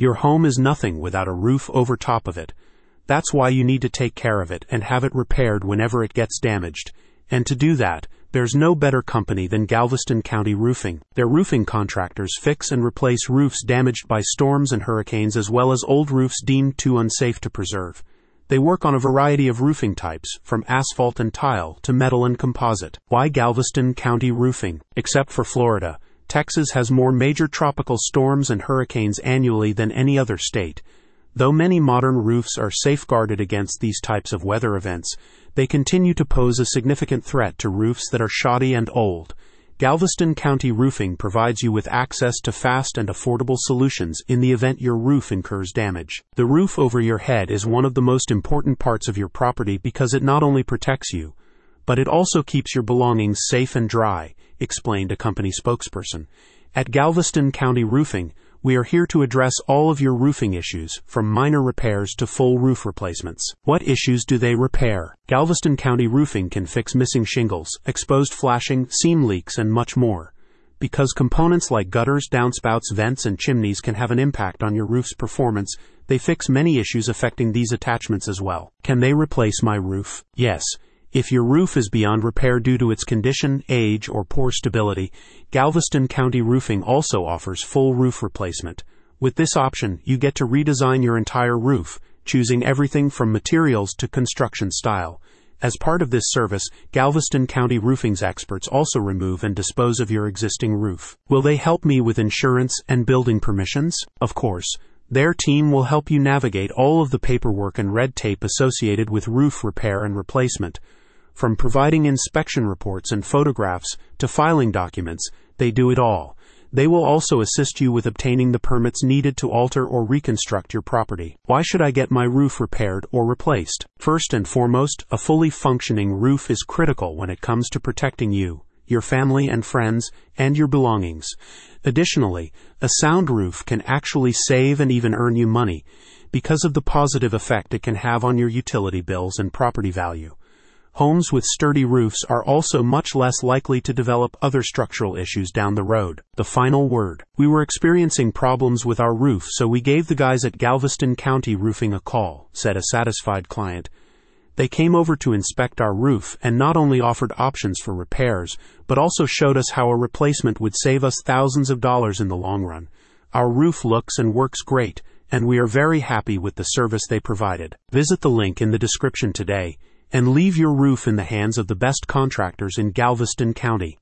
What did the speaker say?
Your home is nothing without a roof over top of it. That's why you need to take care of it and have it repaired whenever it gets damaged. And to do that, there's no better company than Galveston County Roofing. Their roofing contractors fix and replace roofs damaged by storms and hurricanes as well as old roofs deemed too unsafe to preserve. They work on a variety of roofing types, from asphalt and tile to metal and composite. Why Galveston County Roofing? Except for Florida, Texas has more major tropical storms and hurricanes annually than any other state. Though many modern roofs are safeguarded against these types of weather events, they continue to pose a significant threat to roofs that are shoddy and old. Galveston County Roofing provides you with access to fast and affordable solutions in the event your roof incurs damage. The roof over your head is one of the most important parts of your property because it not only protects you, but it also keeps your belongings safe and dry, explained a company spokesperson. At Galveston County Roofing, we are here to address all of your roofing issues, from minor repairs to full roof replacements. What issues do they repair? Galveston County Roofing can fix missing shingles, exposed flashing, seam leaks, and much more. Because components like gutters, downspouts, vents, and chimneys can have an impact on your roof's performance, they fix many issues affecting these attachments as well. Can they replace my roof? Yes. If your roof is beyond repair due to its condition, age, or poor stability, Galveston County Roofing also offers full roof replacement. With this option, you get to redesign your entire roof, choosing everything from materials to construction style. As part of this service, Galveston County Roofing's experts also remove and dispose of your existing roof. Will they help me with insurance and building permissions? Of course. Their team will help you navigate all of the paperwork and red tape associated with roof repair and replacement. From providing inspection reports and photographs to filing documents, they do it all. They will also assist you with obtaining the permits needed to alter or reconstruct your property. Why should I get my roof repaired or replaced? First and foremost, a fully functioning roof is critical when it comes to protecting you, your family and friends, and your belongings. Additionally, a sound roof can actually save and even earn you money because of the positive effect it can have on your utility bills and property value. Homes with sturdy roofs are also much less likely to develop other structural issues down the road. The final word. We were experiencing problems with our roof, so we gave the guys at Galveston County Roofing a call, said a satisfied client. They came over to inspect our roof and not only offered options for repairs, but also showed us how a replacement would save us thousands of dollars in the long run. Our roof looks and works great, and we are very happy with the service they provided. Visit the link in the description today and leave your roof in the hands of the best contractors in Galveston County.